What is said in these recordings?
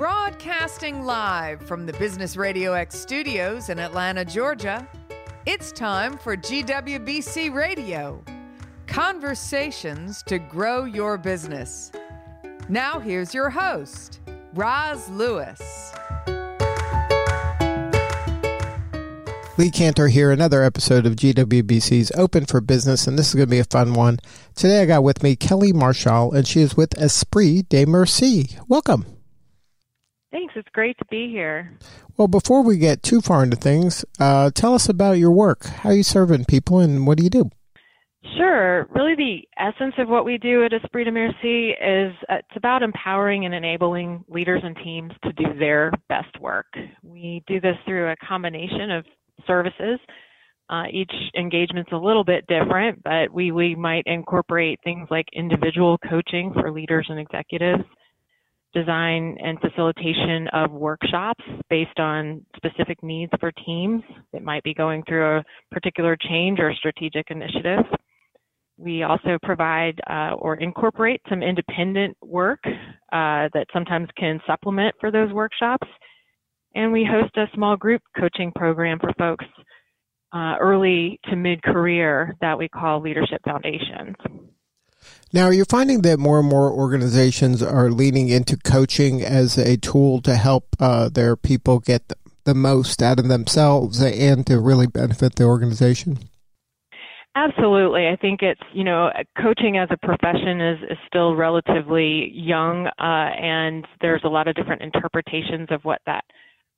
Broadcasting live from the Business Radio X studios in Atlanta, Georgia, it's time for GWBC Radio Conversations to Grow Your Business. Now, here's your host, Roz Lewis. Lee Kantor here, another episode of GWBC's Open for Business, and this is going to be a fun one. Today I got with me Kelly Marshall, and she is with Esprit de Merci. Welcome. Thanks. It's great to be here. Well, before we get too far into things, uh, tell us about your work. How are you serving people, and what do you do? Sure. Really, the essence of what we do at Esprit de Merci is uh, it's about empowering and enabling leaders and teams to do their best work. We do this through a combination of services. Uh, each engagement's a little bit different, but we, we might incorporate things like individual coaching for leaders and executives, design and facilitation of workshops based on specific needs for teams that might be going through a particular change or strategic initiative. We also provide uh, or incorporate some independent work uh, that sometimes can supplement for those workshops. And we host a small group coaching program for folks uh, early to mid career that we call Leadership Foundations. Now, are you finding that more and more organizations are leaning into coaching as a tool to help uh, their people get the most out of themselves and to really benefit the organization? Absolutely. I think it's, you know, coaching as a profession is, is still relatively young, uh, and there's a lot of different interpretations of what that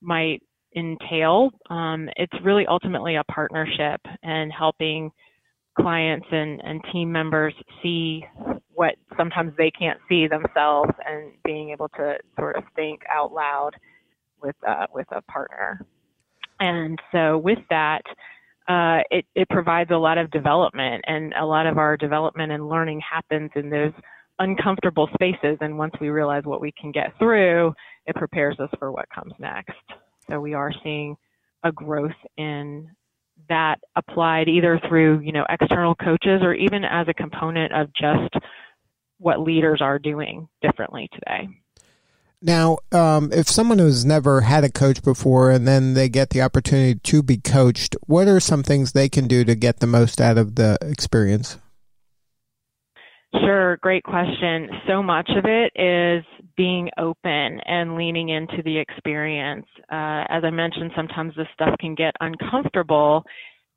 might entail. Um, it's really ultimately a partnership and helping clients and, and team members see what sometimes they can't see themselves and being able to sort of think out loud with uh, with a partner. And so with that, uh, it, it provides a lot of development and a lot of our development and learning happens in those uncomfortable spaces. And once we realize what we can get through, it prepares us for what comes next. So we are seeing a growth in that applied either through, you know, external coaches or even as a component of just what leaders are doing differently today. Now, um, if someone who's never had a coach before and then they get the opportunity to be coached, what are some things they can do to get the most out of the experience? Sure, great question. So much of it is being open and leaning into the experience. Uh, as I mentioned, sometimes this stuff can get uncomfortable,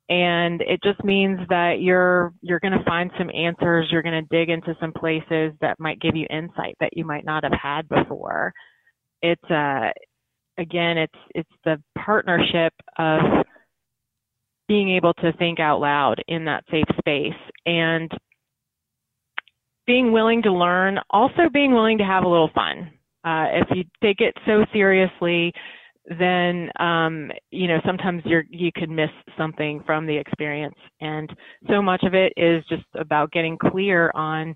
and it just means that you're you're going to find some answers you're going to dig into some places that might give you insight that you might not have had before it's uh again it's it's the partnership of being able to think out loud in that safe space and being willing to learn also being willing to have a little fun. Uh, if you take it so seriously then um, you know sometimes you're you could miss something from the experience. And so much of it is just about getting clear on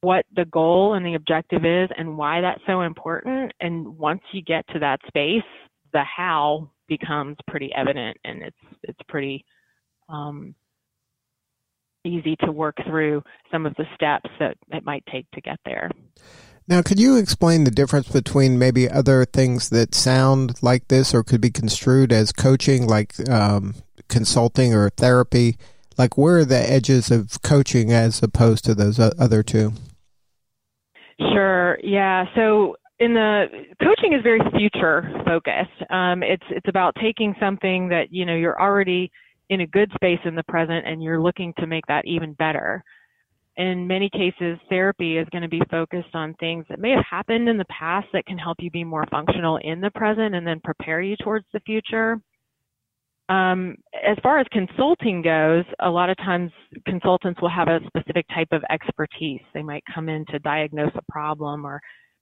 what the goal and the objective is and why that's so important. And once you get to that space the how becomes pretty evident and it's it's pretty um, easy to work through some of the steps that it might take to get there now, could you explain the difference between maybe other things that sound like this or could be construed as coaching, like um, consulting or therapy? Like, where are the edges of coaching as opposed to those other two? Sure. Yeah. So, in the coaching is very future focused. Um, it's it's about taking something that you know you're already in a good space in the present, and you're looking to make that even better in many cases, therapy is going to be focused on things that may have happened in the past that can help you be more functional in the present and then prepare you towards the future. Um, as far as consulting goes, a lot of times consultants will have a specific type of expertise. They might come in to diagnose a problem or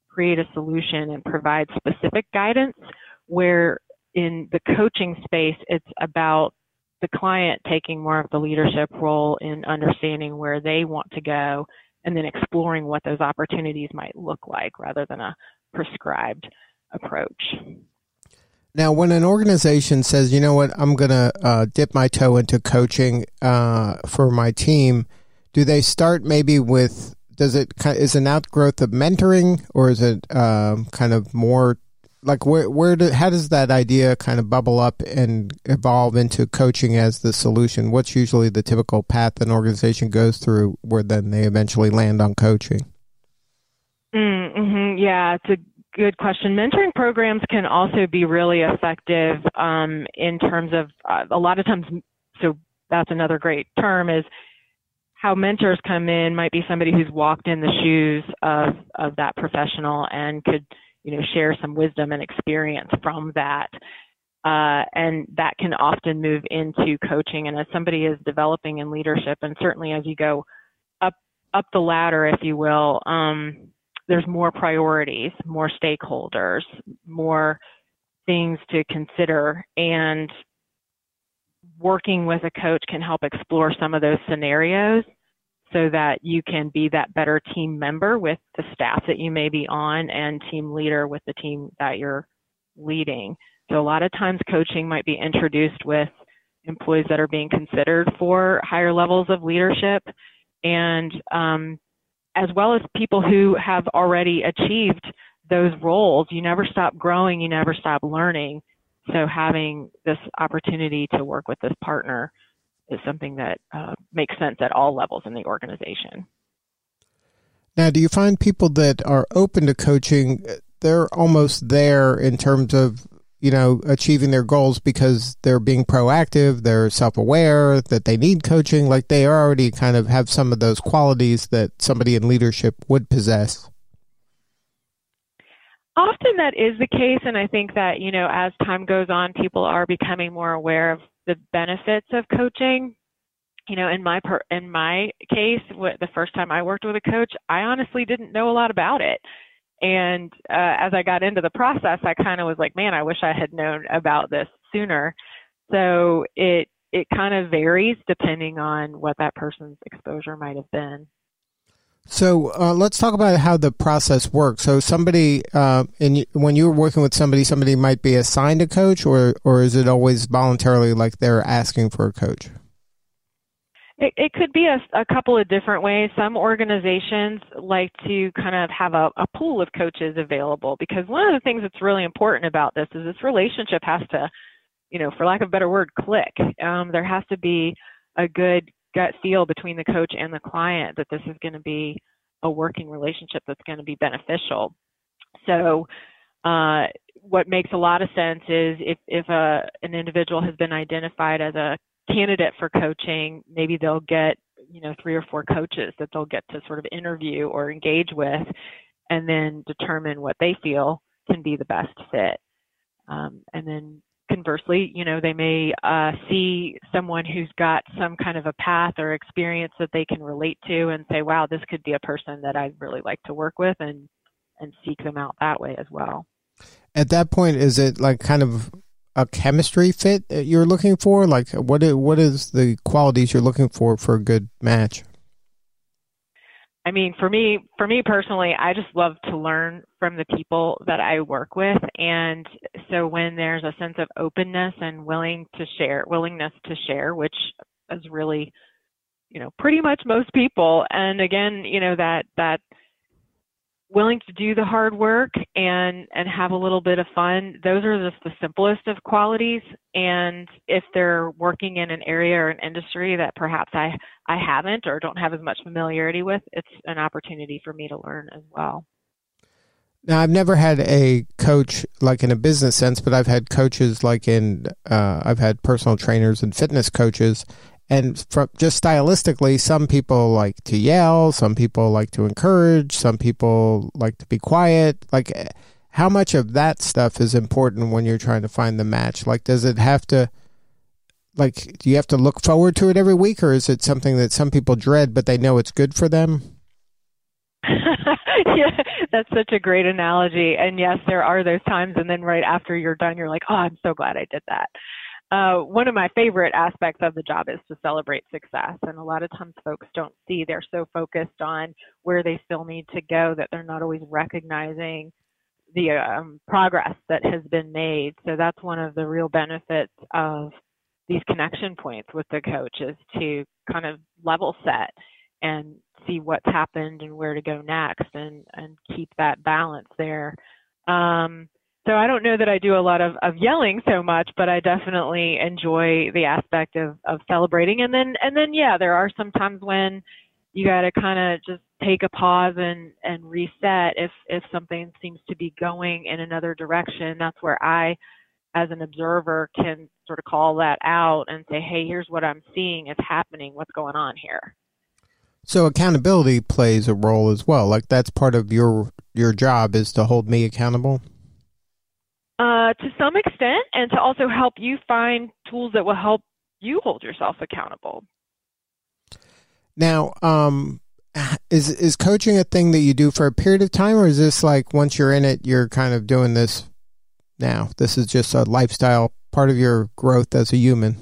create a solution and provide specific guidance, where in the coaching space, it's about the client taking more of the leadership role in understanding where they want to go and then exploring what those opportunities might look like rather than a prescribed approach. Now, when an organization says, you know what, I'm going to uh, dip my toe into coaching uh, for my team, do they start maybe with does it is an outgrowth of mentoring, or is it um, kind of more like where where do, how does that idea kind of bubble up and evolve into coaching as the solution? What's usually the typical path an organization goes through where then they eventually land on coaching? Mm-hmm. Yeah, it's a good question. Mentoring programs can also be really effective um, in terms of uh, a lot of times. So that's another great term is how mentors come in might be somebody who's walked in the shoes of of that professional and could you know, share some wisdom and experience from that. Uh, and that can often move into coaching. And as somebody is developing in leadership, and certainly as you go up up the ladder, if you will, um, there's more priorities, more stakeholders, more things to consider, and working with a coach can help explore some of those scenarios so that you can be that better team member with the staff that you may be on and team leader with the team that you're leading. So a lot of times coaching might be introduced with employees that are being considered for higher levels of leadership and um, as well as people who have already achieved those roles. You never stop growing, you never stop learning. So having this opportunity to work with this partner is something that uh, makes sense at all levels in the organization. Now, do you find people that are open to coaching, they're almost there in terms of, you know, achieving their goals because they're being proactive, they're self aware that they need coaching, like they already kind of have some of those qualities that somebody in leadership would possess? Often that is the case, and I think that, you know, as time goes on, people are becoming more aware of the benefits of coaching. You know in my per in my case what, the first time i worked with a coach i honestly didn't know a lot about it. And uh, as i got into the process i kind of was like man i wish i had known about this sooner. So it it kind of varies depending on what that person's exposure might have been so uh, let's talk about how the process works. So somebody, uh, when you're working with somebody, somebody might be assigned a coach, or or is it always voluntarily, like they're asking for a coach? It, it could be a, a, couple of different ways. Some organizations like to kind of have a, a pool of coaches available because one of the things that's really important about this is this relationship has to, you know, for lack of a better word, click. Um, there has to be a good gut feel between the coach and the client that this is going to be a working relationship that's going to be beneficial. So, uh, what makes a lot of sense is if if a an individual has been identified as a candidate for coaching, maybe they'll get you know three or four coaches that they'll get to sort of interview or engage with, and then determine what they feel can be the best fit. Um, and then conversely, you know, they may uh, see someone who's got some kind of a path or experience that they can relate to and say, wow, this could be a person that I'd really like to work with and, and seek them out that way as well. At that point, is it like kind of a chemistry fit that you're looking for? Like what what is the qualities you're looking for for a good match? I mean, for me, for me personally, I just love to learn from the people that I work with, and so when there's a sense of openness and willing to share, willingness to share, which is really, you know, pretty much most people, and again, you know that that willing to do the hard work and and have a little bit of fun. Those are just the simplest of qualities. And if they're working in an area or an industry that perhaps i i haven't or don't have as much familiarity with it's an opportunity for me to learn as well. Now i've never had a coach like in a business sense but i've had coaches like in uh, i've had personal trainers and fitness coaches and from just stylistically some people like to yell some people like to encourage some people like to be quiet. Like eh, how much of that stuff is important when you're trying to find the match? Like does it have to like do you have to look forward to it every week or is it something that some people dread but they know it's good for them? Yeah, that's such a great analogy. And yes, there are those times, and then right after you're done, you're like, oh, I'm so glad I did that uh, one of my favorite aspects of the job is to celebrate success. And a lot of times folks don't see, they're so focused on where they still need to go that they're not always recognizing the um, progress that has been made. So that's one of the real benefits of these connection points with the coach is to kind of level set and see what's happened and where to go next and and keep that balance there um, so I don't know that I do a lot of, of yelling so much, but I definitely enjoy the aspect of, of celebrating. And then, and then, yeah, there are some times when you got to kind of just take a pause and, and reset if, if something seems to be going in another direction. That's where I, as an observer, can sort of call that out and say, hey, here's what I'm seeing is happening. What's going on here? So accountability plays a role as well. Like that's part of your your job is to hold me accountable. Uh, to some extent, and to also help you find tools that will help you hold yourself accountable. Now, um, is is coaching a thing that you do for a period of time, or is this like once you're in it, you're kind of doing this now? This is just a lifestyle part of your growth as a human.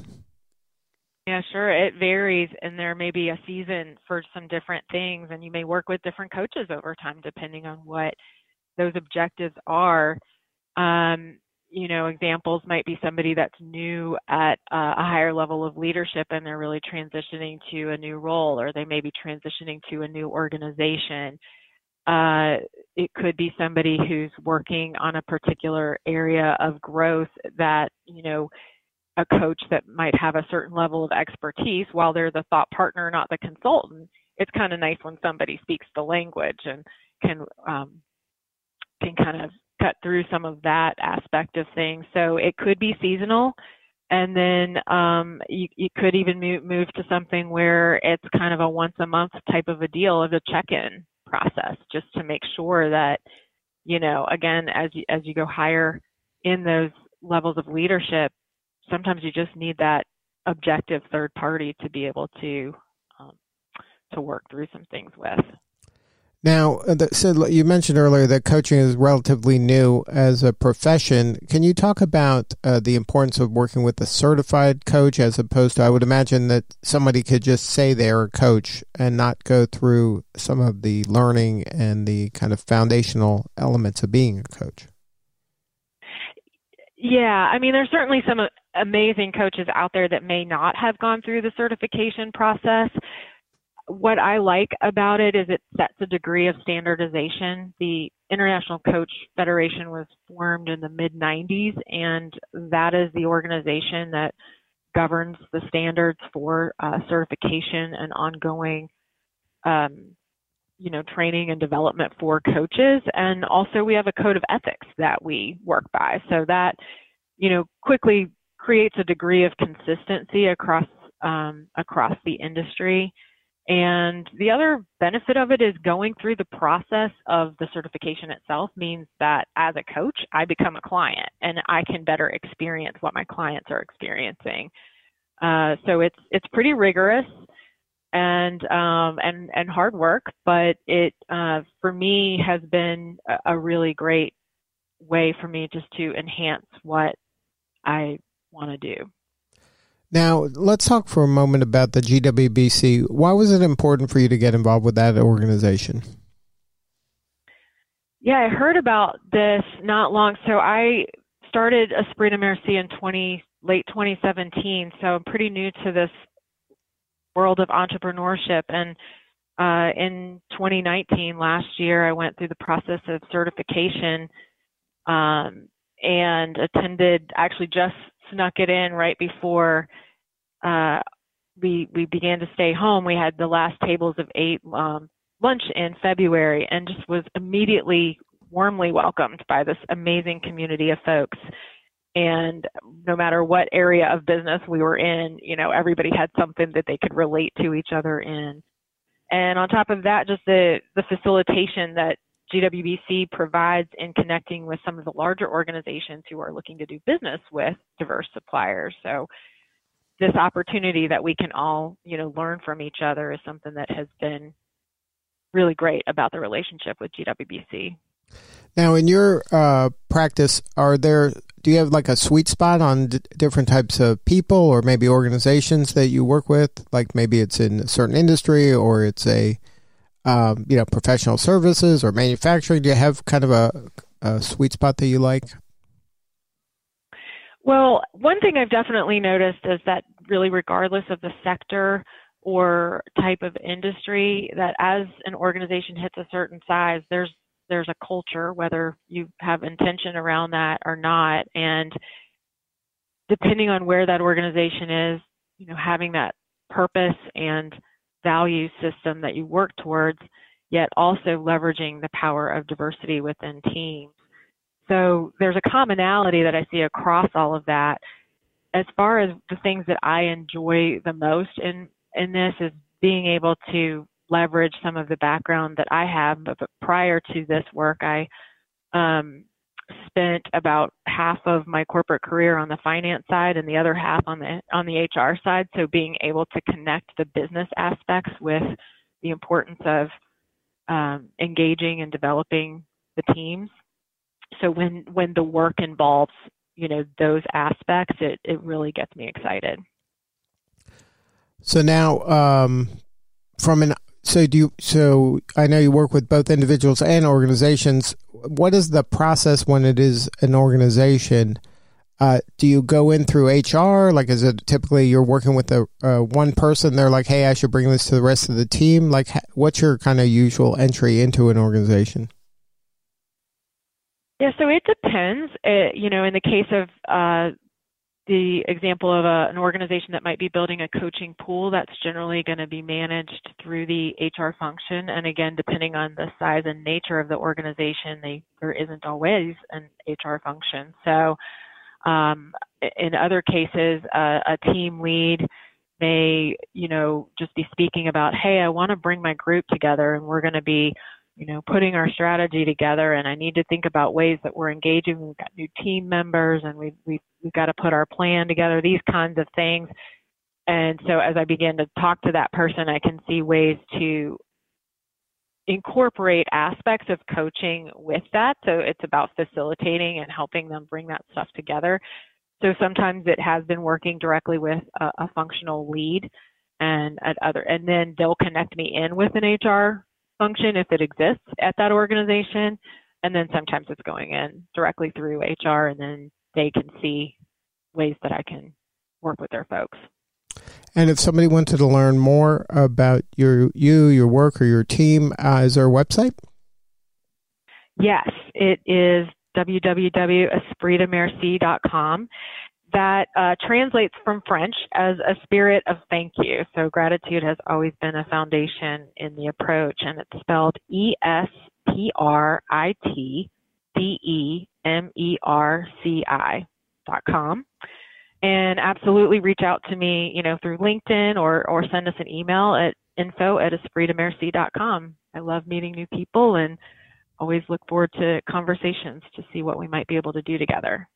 Yeah, sure. It varies, and there may be a season for some different things, and you may work with different coaches over time depending on what those objectives are. Um, you know, examples might be somebody that's new at uh, a higher level of leadership and they're really transitioning to a new role, or they may be transitioning to a new organization. Uh, it could be somebody who's working on a particular area of growth that, you know, a coach that might have a certain level of expertise while they're the thought partner, not the consultant. It's kind of nice when somebody speaks the language and can um, can kind of cut through some of that aspect of things. So it could be seasonal. And then um, you, you could even move, move to something where it's kind of a once a month type of a deal of a check-in process, just to make sure that, you know, again, as you, as you go higher in those levels of leadership, sometimes you just need that objective third party to be able to um, to work through some things with. Now, uh, so you mentioned earlier that coaching is relatively new as a profession. Can you talk about uh, the importance of working with a certified coach as opposed to, I would imagine that somebody could just say they're a coach and not go through some of the learning and the kind of foundational elements of being a coach? Yeah, I mean, there's certainly some amazing coaches out there that may not have gone through the certification process what I like about it is it sets a degree of standardization. The International Coach Federation was formed in the mid 90s, and that is the organization that governs the standards for uh, certification and ongoing, um, you know, training and development for coaches. And also, we have a code of ethics that we work by. So that, you know, quickly creates a degree of consistency across um, across the industry and the other benefit of it is going through the process of the certification itself means that as a coach, I become a client and I can better experience what my clients are experiencing. Uh, so it's it's pretty rigorous and um, and and hard work, but it uh, for me has been a, really great way for me just to enhance what I want to do. Now, let's talk for a moment about the GWBC. Why was it important for you to get involved with that organization? Yeah, I heard about this not long. So I started Esprit de Merci in 20 late 2017. So I'm pretty new to this world of entrepreneurship. And uh, in 2019, last year, I went through the process of certification um, and attended. Actually, just snuck it in right before uh, we we began to stay home. We had the last tables of eight um, lunch in February, and just was immediately warmly welcomed by this amazing community of folks. And no matter what area of business we were in, you know, everybody had something that they could relate to each other in. And on top of that, just the the facilitation that GWBC provides in connecting with some of the larger organizations who are looking to do business with diverse suppliers. So this opportunity that we can all, you know, learn from each other is something that has been really great about the relationship with GWBC. Now, in your uh, practice, are there do you have like a sweet spot on d- different types of people or maybe organizations that you work with? Like maybe it's in a certain industry or it's a um, you know professional services or manufacturing. Do you have kind of a, a sweet spot that you like? Well, one thing I've definitely noticed is that really, regardless of the sector or type of industry that as an organization hits a certain size, there's there's a culture, whether you have intention around that or not, and depending on where that organization is, you know, having that purpose and value system that you work towards, yet also leveraging the power of diversity within teams. So there's a commonality that I see across all of that. As far as the things that I enjoy the most in in this is being able to leverage some of the background that I have. But, but prior to this work, I um, spent about half of my corporate career on the finance side and the other half on the on the HR side. So being able to connect the business aspects with the importance of um, engaging and developing the teams. So when when the work involves you know those aspects, it it really gets me excited. So now, um, from an so do you? So I know you work with both individuals and organizations. What is the process when it is an organization? Uh, do you go in through HR? Like, is it typically you're working with a uh, one person? They're like, "Hey, I should bring this to the rest of the team." Like, what's your kind of usual entry into an organization? Yeah, so it depends. It, you know, in the case of uh, the example of a, an organization that might be building a coaching pool that's generally going to be managed through the HR function. And again, depending on the size and nature of the organization, they, there isn't always an HR function. So um, in other cases, uh, a team lead may, you know, just be speaking about, hey, I want to bring my group together and we're going to be you know, putting our strategy together and I need to think about ways that we're engaging. We've got new team members and we've, we've, we've got to put our plan together, these kinds of things. And so as I begin to talk to that person, I can see ways to incorporate aspects of coaching with that. So it's about facilitating and helping them bring that stuff together. So sometimes it has been working directly with a, a functional lead and at other, and then they'll connect me in with an HR function if it exists at that organization. And then sometimes it's going in directly through HR and then they can see ways that I can work with their folks. And if somebody wanted to learn more about your you, your work, or your team, uh, is there a website? Yes, it is www.espritdemerci.com that uh, translates from French as a spirit of thank you. So gratitude has always been a foundation in the approach, and it's spelled E S P R I T D E M E R C I dot com. And absolutely reach out to me, you know, through LinkedIn or, or send us an email at info at dot com. I love meeting new people and always look forward to conversations to see what we might be able to do together.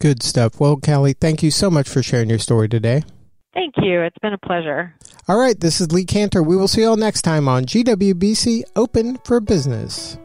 Good stuff. Well, Callie, thank you so much for sharing your story today. Thank you. It's been a pleasure. All right, this is Lee Kantor. We will see you all next time on GWBC Open for Business.